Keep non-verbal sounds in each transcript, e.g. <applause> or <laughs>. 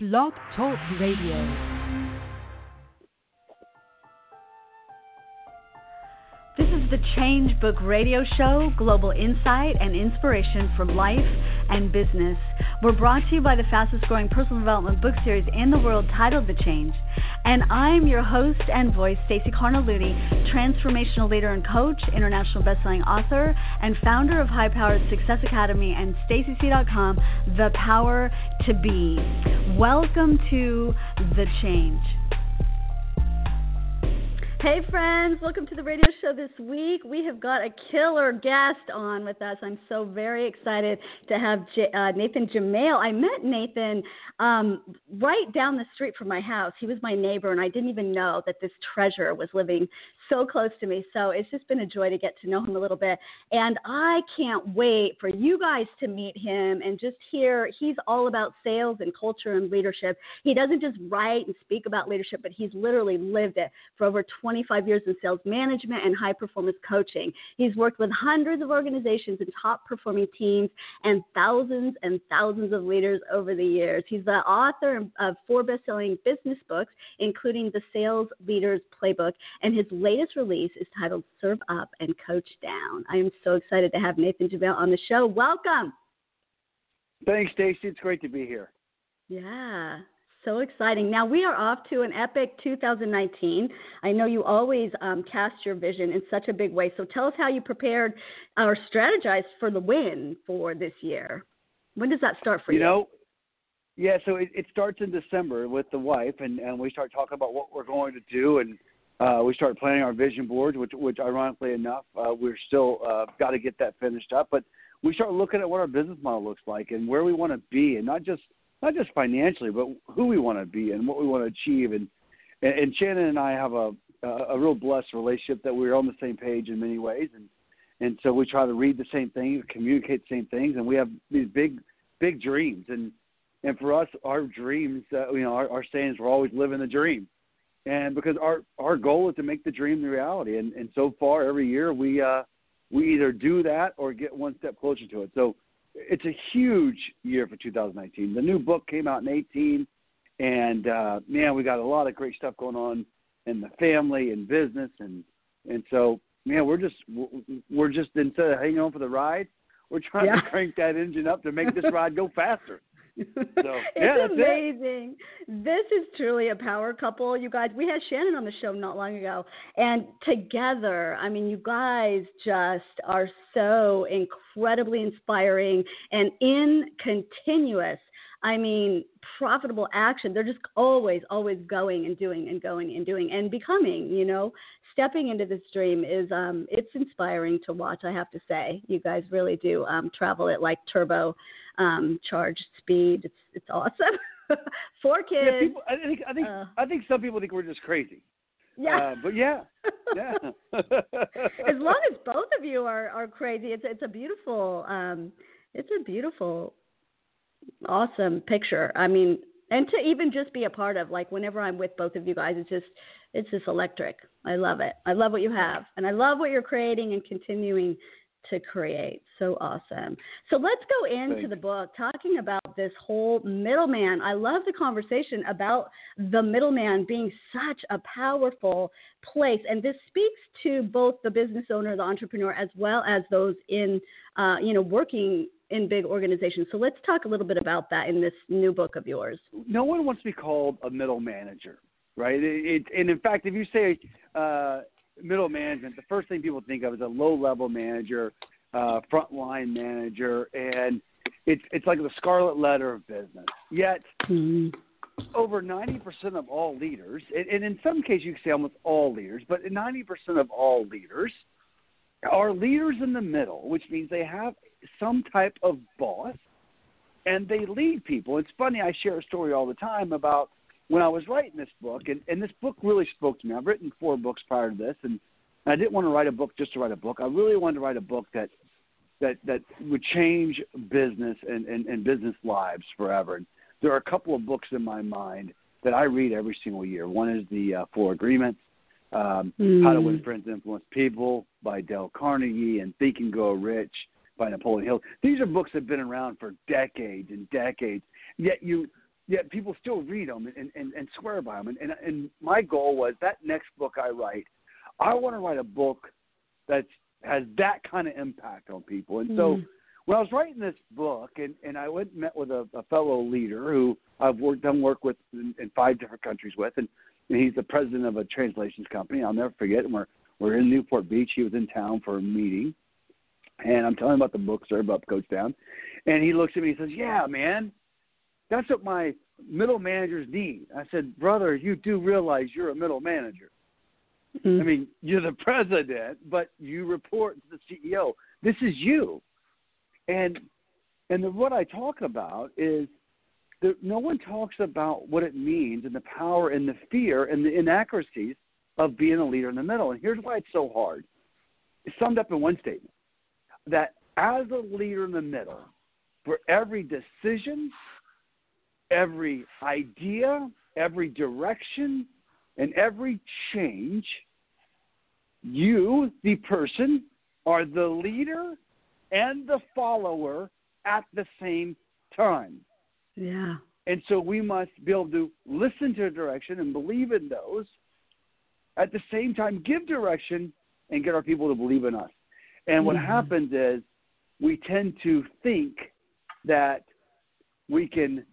Blog Talk Radio. This is the Change Book Radio Show, global insight and inspiration for life and business. We're brought to you by the fastest growing personal development book series in the world titled The Change. And I'm your host and voice, Stacey Cargnelutti, transformational leader and coach, international bestselling author, and founder of High Powered Success Academy and StaceyC.com, The Power to Be. Welcome to The Change. Hey, friends, welcome to the radio show this week. We have got a killer guest on with us. I'm so very excited to have J- uh, Nathan Jamail. I met Nathan um, right down the street from my house. He was my neighbor, and I didn't even know that this treasure was living so close to me. So it's just been a joy to get to know him a little bit. And I can't wait for you guys to meet him and just hear he's all about sales and culture and leadership. He doesn't just write and speak about leadership, but he's literally lived it for over 25 years in sales management and high performance coaching. He's worked with hundreds of organizations and top performing teams and thousands and thousands of leaders over the years. He's the author of four best selling business books, including The Sales Leaders Playbook, and his latest latest release is titled Serve Up and Coach Down. I am so excited to have Nathan Jamail on the show. Welcome. Thanks, Stacey. It's great to be here. Yeah, so exciting. Now we are off to an epic 2019. I know you always um, cast your vision in such a big way. So tell us how you prepared or strategized for the win for this year. When does that start for you? You know, yeah, so it, it starts in December with the wife, and, and we start talking about what we're going to do and uh, we start planning our vision boards, which, which ironically enough, uh, we're still uh, got to get that finished up. But we start looking at what our business model looks like and where we want to be, and not just not just financially, but who we want to be and what we want to achieve. And and Shannon and I have a a real blessed relationship that we're on the same page in many ways, and and so we try to read the same things, communicate the same things, and we have these big big dreams. And and for us, our dreams, uh, you know, our, our saying is we're always living the dream and because our our goal is to make the dream the reality. And and so far every year we uh we either do that or get one step closer to it. So it's a huge year for 2019 the new book came out in 18 and uh man we got a lot of great stuff going on in the family and business. And and so man we're just we're just instead of hanging on for the ride we're trying yeah. to <laughs> crank that engine up to make this ride go faster so, <laughs> it's amazing. It. This is truly a power couple, you guys. We had Shannon on the show not long ago, and together, I mean, you guys just are so incredibly inspiring and in continuous. I mean, profitable action. They're just always, always going and doing and going and doing and becoming, you know, stepping into this dream is um it's inspiring to watch, I have to say. You guys really do um travel it like turbo um, charge speed. It's it's awesome. <laughs> Four kids. Yeah, people, I think I think uh, I think some people think we're just crazy. Yeah. Uh, but yeah, <laughs> yeah. as <laughs> long as both of you are are crazy, it's it's a beautiful um, it's a beautiful, awesome picture. I mean, and to even just be a part of, like whenever I'm with both of you guys, it's just it's just electric. I love it. I love what you have, and I love what you're creating and continuing to create. So awesome. So let's go into Thanks. the book talking about this whole middleman. I love the conversation about the middleman being such a powerful place. And this speaks to both the business owner, the entrepreneur, as well as those in, uh, you know, working in big organizations. So let's talk a little bit about that in this new book of yours. No one wants to be called a middle manager, right? It, it, and in fact, if you say, uh, middle management, the first thing people think of is a low level manager, uh, frontline manager, and it's it's like the scarlet letter of business. Yet, mm-hmm. over ninety percent of all leaders, and, and in some cases you can say almost all leaders, but ninety percent of all leaders are leaders in the middle, which means they have some type of boss and they lead people. It's funny, I share a story all the time about when I was writing this book, and, and this book really spoke to me. I've written four books prior to this, and I didn't want to write a book just to write a book. I really wanted to write a book that that that would change business and, and, and business lives forever. And there are a couple of books in my mind that I read every single year. One is the uh, Four Agreements, um, mm. How to Win Friends and Influence People by Dale Carnegie, and Think and Grow Rich by Napoleon Hill. These are books that have been around for decades and decades. Yet you yet people still read them and, and, and swear by them. And, and, and my goal was that next book I write, I want to write a book that has that kind of impact on people. And so Mm. when I was writing this book, and, and I went and met with a, a fellow leader who I've worked done work with in, in five different countries with, and, and he's the president of a translations company. I'll never forget. And we're we're in Newport Beach. He was in town for a meeting, and I'm telling him about the book, Serve Up, Coach Down, and he looks at me and says, "Yeah, man, that's what my middle managers need." I said, "Brother, you do realize you're a middle manager." Mm. I mean, you're the <laughs> president, but you report to the CEO. This is you. And and the, what I talk about is that no one talks about what it means and the power and the fear and the inaccuracies of being a leader in the middle. And here's why it's so hard. It's summed up in one statement that as a leader in the middle, for every decision, every idea, every direction, and every change, you, the person, are the leader and the follower at the same time. Yeah. And so we must be able to listen to direction and believe in those. At the same time, give direction and get our people to believe in us. And what Mhm. happens is we tend to think that we can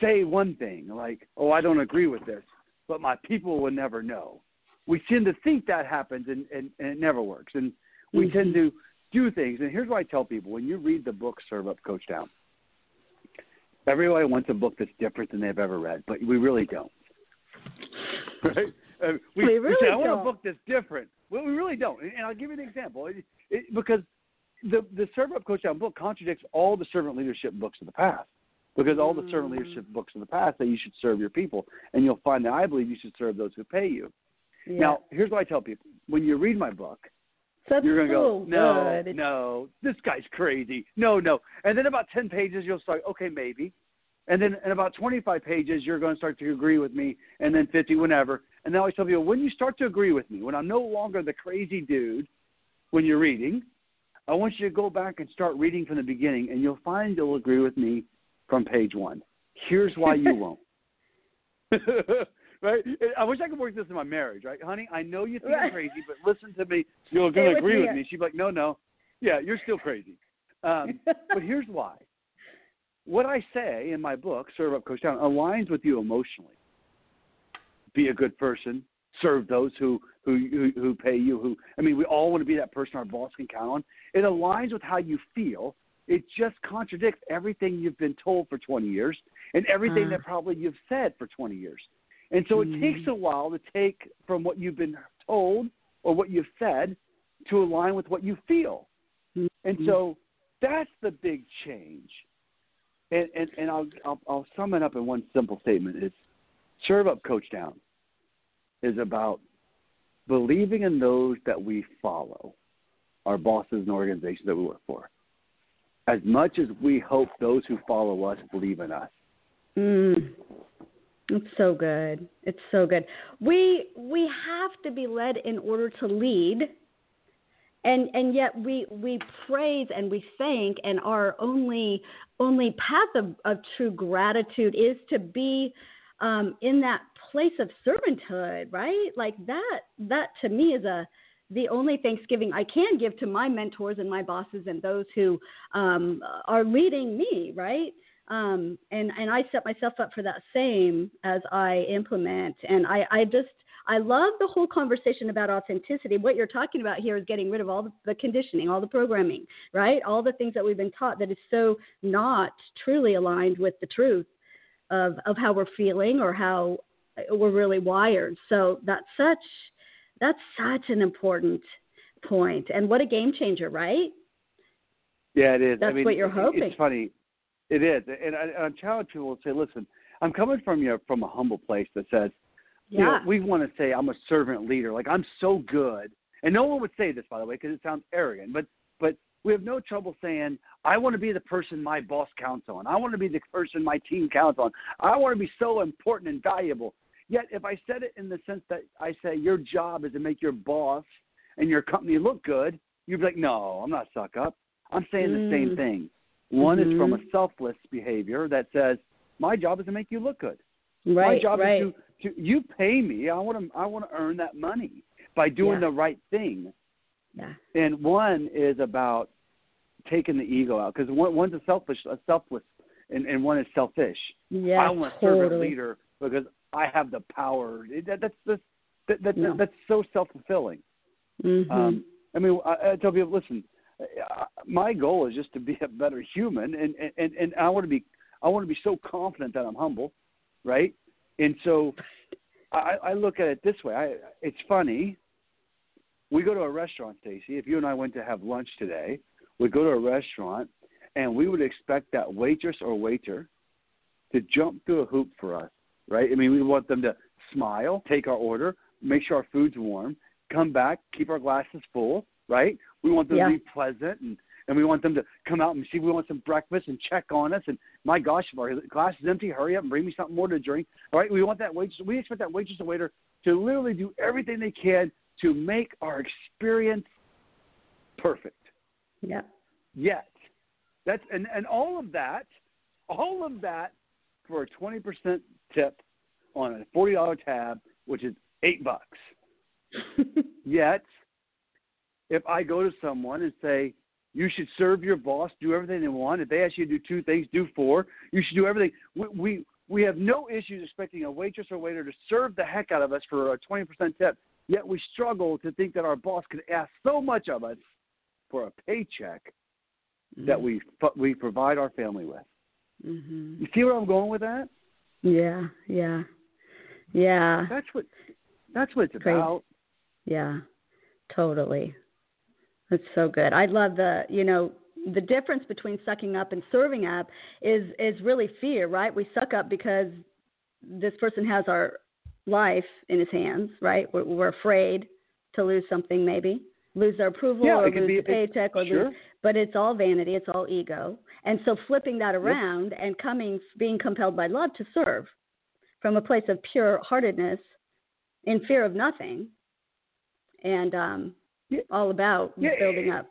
say one thing, like, oh, I don't agree with this, but my people will never know. We tend to think that happens and, and, and it never works. And we Mhm. tend to do things. And here's what I tell people when you read the book Serve Up, Coach Down, everybody wants a book that's different than they've ever read, but we really don't. <laughs> Right? Uh, we, We we really say, I want don't. a book that's different. Well, we really don't. And, and I'll give you an example. It, it, because the, the Serve Up, Coach Down book contradicts all the servant leadership books of the past. Because all the servant Mm. leadership books in the past say you should serve your people. And you'll find that I believe you should serve those who pay you. yeah. Now, here's what I tell people. When you read my book, That's you're going to so go, no, good. no, this guy's crazy. No, no. And then about 10 pages, you'll start, okay, maybe. And then in about 25 pages, you're going to start to agree with me, and then 50, whenever. And then I always tell people, when you start to agree with me, when I'm no longer the crazy dude when you're reading, I want you to go back and start reading from the beginning, and you'll find you'll agree with me from page one. Here's why you <laughs> won't. <laughs> right? I wish I could work this in my marriage, right? Honey, I know you think I'm crazy, but listen to me. <laughs> You're going to agree with me. She'd be like, no, no. Yeah, you're still crazy. Um, but here's why. What I say in my book, Serve Up, Coach Down, aligns with you emotionally. Be a good person. Serve those who, who, who, who pay you. Who I mean, we all want to be that person our boss can count on. It aligns with how you feel. It just contradicts everything you've been told for 20 years and everything Uh. that probably you've said for 20 years. And so it Mm. takes a while to take from what you've been told or what you've said to align with what you feel. And Mhm. so that's the big change. And and, and I'll, I'll I'll sum it up in one simple statement. It's serve up, coach down is about believing in those that we follow, our bosses and organizations that we work for. As much as we hope those who follow us believe in us. Mm. It's so good. It's so good. We we have to be led in order to lead. And and yet we we praise and we thank and our only only path of, of true gratitude is to be um, in that place of servanthood, right? Like that that to me is a the only Thanksgiving I can give to my mentors and my bosses and those who um, are leading me, right? um, and and I set myself up for that same as I implement. And I I just I love the whole conversation about authenticity. What you're talking about here is getting rid of all the, conditioning, all the programming, right? All the things that we've been taught that is so not truly aligned with the truth of of how we're feeling or how we're really wired. So that's such that's such an important point, and what a game changer, right? Yeah, it is. I That's mean, what you're hoping. It's funny. It is, and I, I challenge people to say, "Listen, I'm coming from you from a humble place that says, you know, we want to say I'm a servant leader, like I'm so good." And no one would say this, by the way, because it sounds arrogant. But but we have no trouble saying, "I want to be the person my boss counts on. I want to be the person my team counts on. I want to be so important and valuable." Yet, if I said it in the sense that I say your job is to make your boss and your company look good, you'd be like, "No, I'm not suck up. I'm saying the same Mm. thing." One is from a Mhm. selfless behavior that says, My job is to make you look good. Right. My job right. is to, to you pay me. I want to I want to earn that money by doing Yeah. the right thing. Yeah. And one is about taking the ego out because one, one's a selfish, a selfless, and, and one is selfish. Yeah. I want to serve a leader because I have the power. That, that's that's that, that, No. that's so self fulfilling. Mhm. Um, I mean, I, I tell people, listen, my goal is just to be a better human, and and and I want to be I want to be so confident that I'm humble, right? And so I, I look at it this way. I, it's funny. We go to a restaurant, Stacey. If you and I went to have lunch today, we go to a restaurant, and we would expect that waitress or waiter to jump through a hoop for us, right? I mean, we want them to smile, take our order, make sure our food's warm, come back, keep our glasses full, right? We want them Yeah. to be pleasant and and we want them to come out and see we want some breakfast and check on us and my gosh, if our glass is empty, hurry up and bring me something more to drink. All right, we want that waitress we expect that waitress and waiter to literally do everything they can to make our experience perfect. Yeah. Yet that's and, and all of that all of that for a twenty percent tip on a forty dollar tab, which is eight bucks. <laughs> Yet, if I go to someone and say, you should serve your boss, do everything they want. If they ask you to do two things, do four. You should do everything. We, we, we have no issues expecting a waitress or waiter to serve the heck out of us for a 20% tip. Yet we struggle to think that our boss could ask so much of us for a paycheck that mm. we we provide our family with. Mhm. You see where I'm going with that? Yeah. Yeah. Yeah. That's what that's what it's Crazy. about. Yeah, totally. That's so good. I love the, you know, the difference between sucking up and serving up is is really fear, right? We suck up because this person has our life in his hands, right? We're, we're afraid to lose something, maybe lose their approval Yeah, or lose be- the paycheck or sure. lose. But it's all vanity. It's all ego. And so flipping that around and coming, being compelled by love to serve from a place of pure heartedness in fear of nothing and um, Yeah. all about Yeah, building up.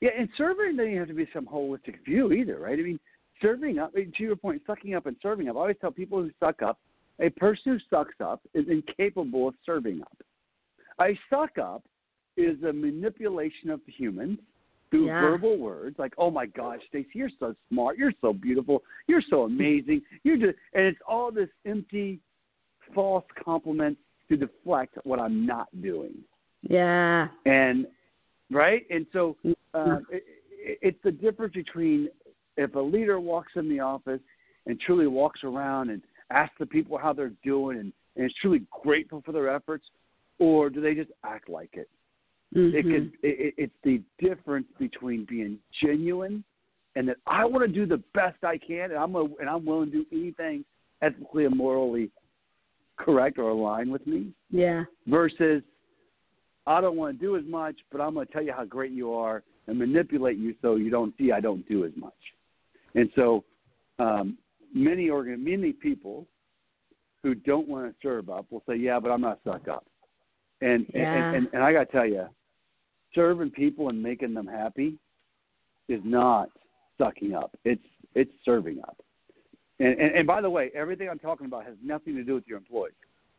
Yeah, and serving doesn't have to be some holistic view either, right? I mean, serving up, to your point, sucking up and serving up. I always tell people who suck up, a person who sucks up is incapable of serving up. A suck up is a manipulation of humans through Yeah. verbal words, like "Oh my gosh, Stacey, you're so smart, you're so beautiful, you're so amazing," you're just, and it's all this empty, false compliments to deflect what I'm not doing. Yeah. and right? And so uh, it, it, it's the difference between if a leader walks in the office and truly walks around and asks the people how they're doing and, and is truly grateful for their efforts or do they just act like it it Mhm. could it, it- it's the difference between being genuine and that I want to do the best I can and I'm a, and I'm willing to do anything ethically and morally correct or aligned with me Yeah. versus I don't want to do as much, but I'm going to tell you how great you are and manipulate you so you don't see I don't do as much. And so um, many organ many people who don't want to serve up will say, "Yeah, but I'm not suck up." And Yeah. and, and, and I got to tell you, serving people and making them happy is not sucking up. It's it's serving up. And, and, and by the way, everything I'm talking about has nothing to do with your employees,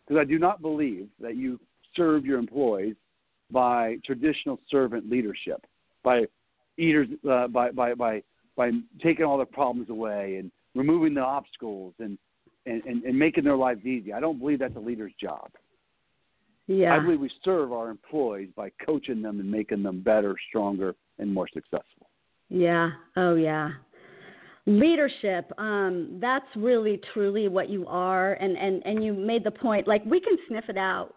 because I do not believe that you serve your employees by traditional servant leadership, by eaters, uh, by, by by by taking all their problems away and removing the obstacles and, and, and, and making their lives easy. I don't believe that's a leader's job. Yeah. I believe we serve our employees by coaching them and making them better, stronger, and more successful. Yeah. Oh, yeah. Leadership. Um, that's really truly what you are, and and and you made the point. Like we can sniff it out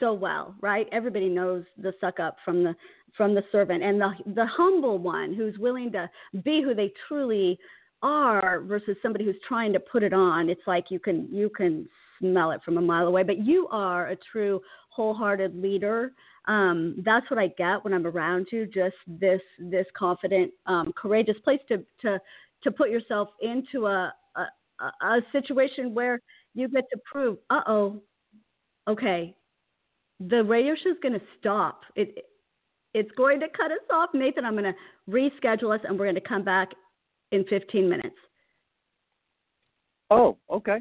so well, right? Everybody knows the suck up from the from the servant, and the the humble one who's willing to be who they truly are versus somebody who's trying to put it on. It's like you can you can smell it from a mile away. But you are a true wholehearted leader. Um, that's what I get when I'm around you. Just this this confident, um, courageous place to to to put yourself into a a, a situation where you get to prove, uh oh, okay, the radio show is going to stop. It it's going to cut us off, Nathan. I'm going to reschedule us, and we're going to come back in 15 minutes. Oh, okay.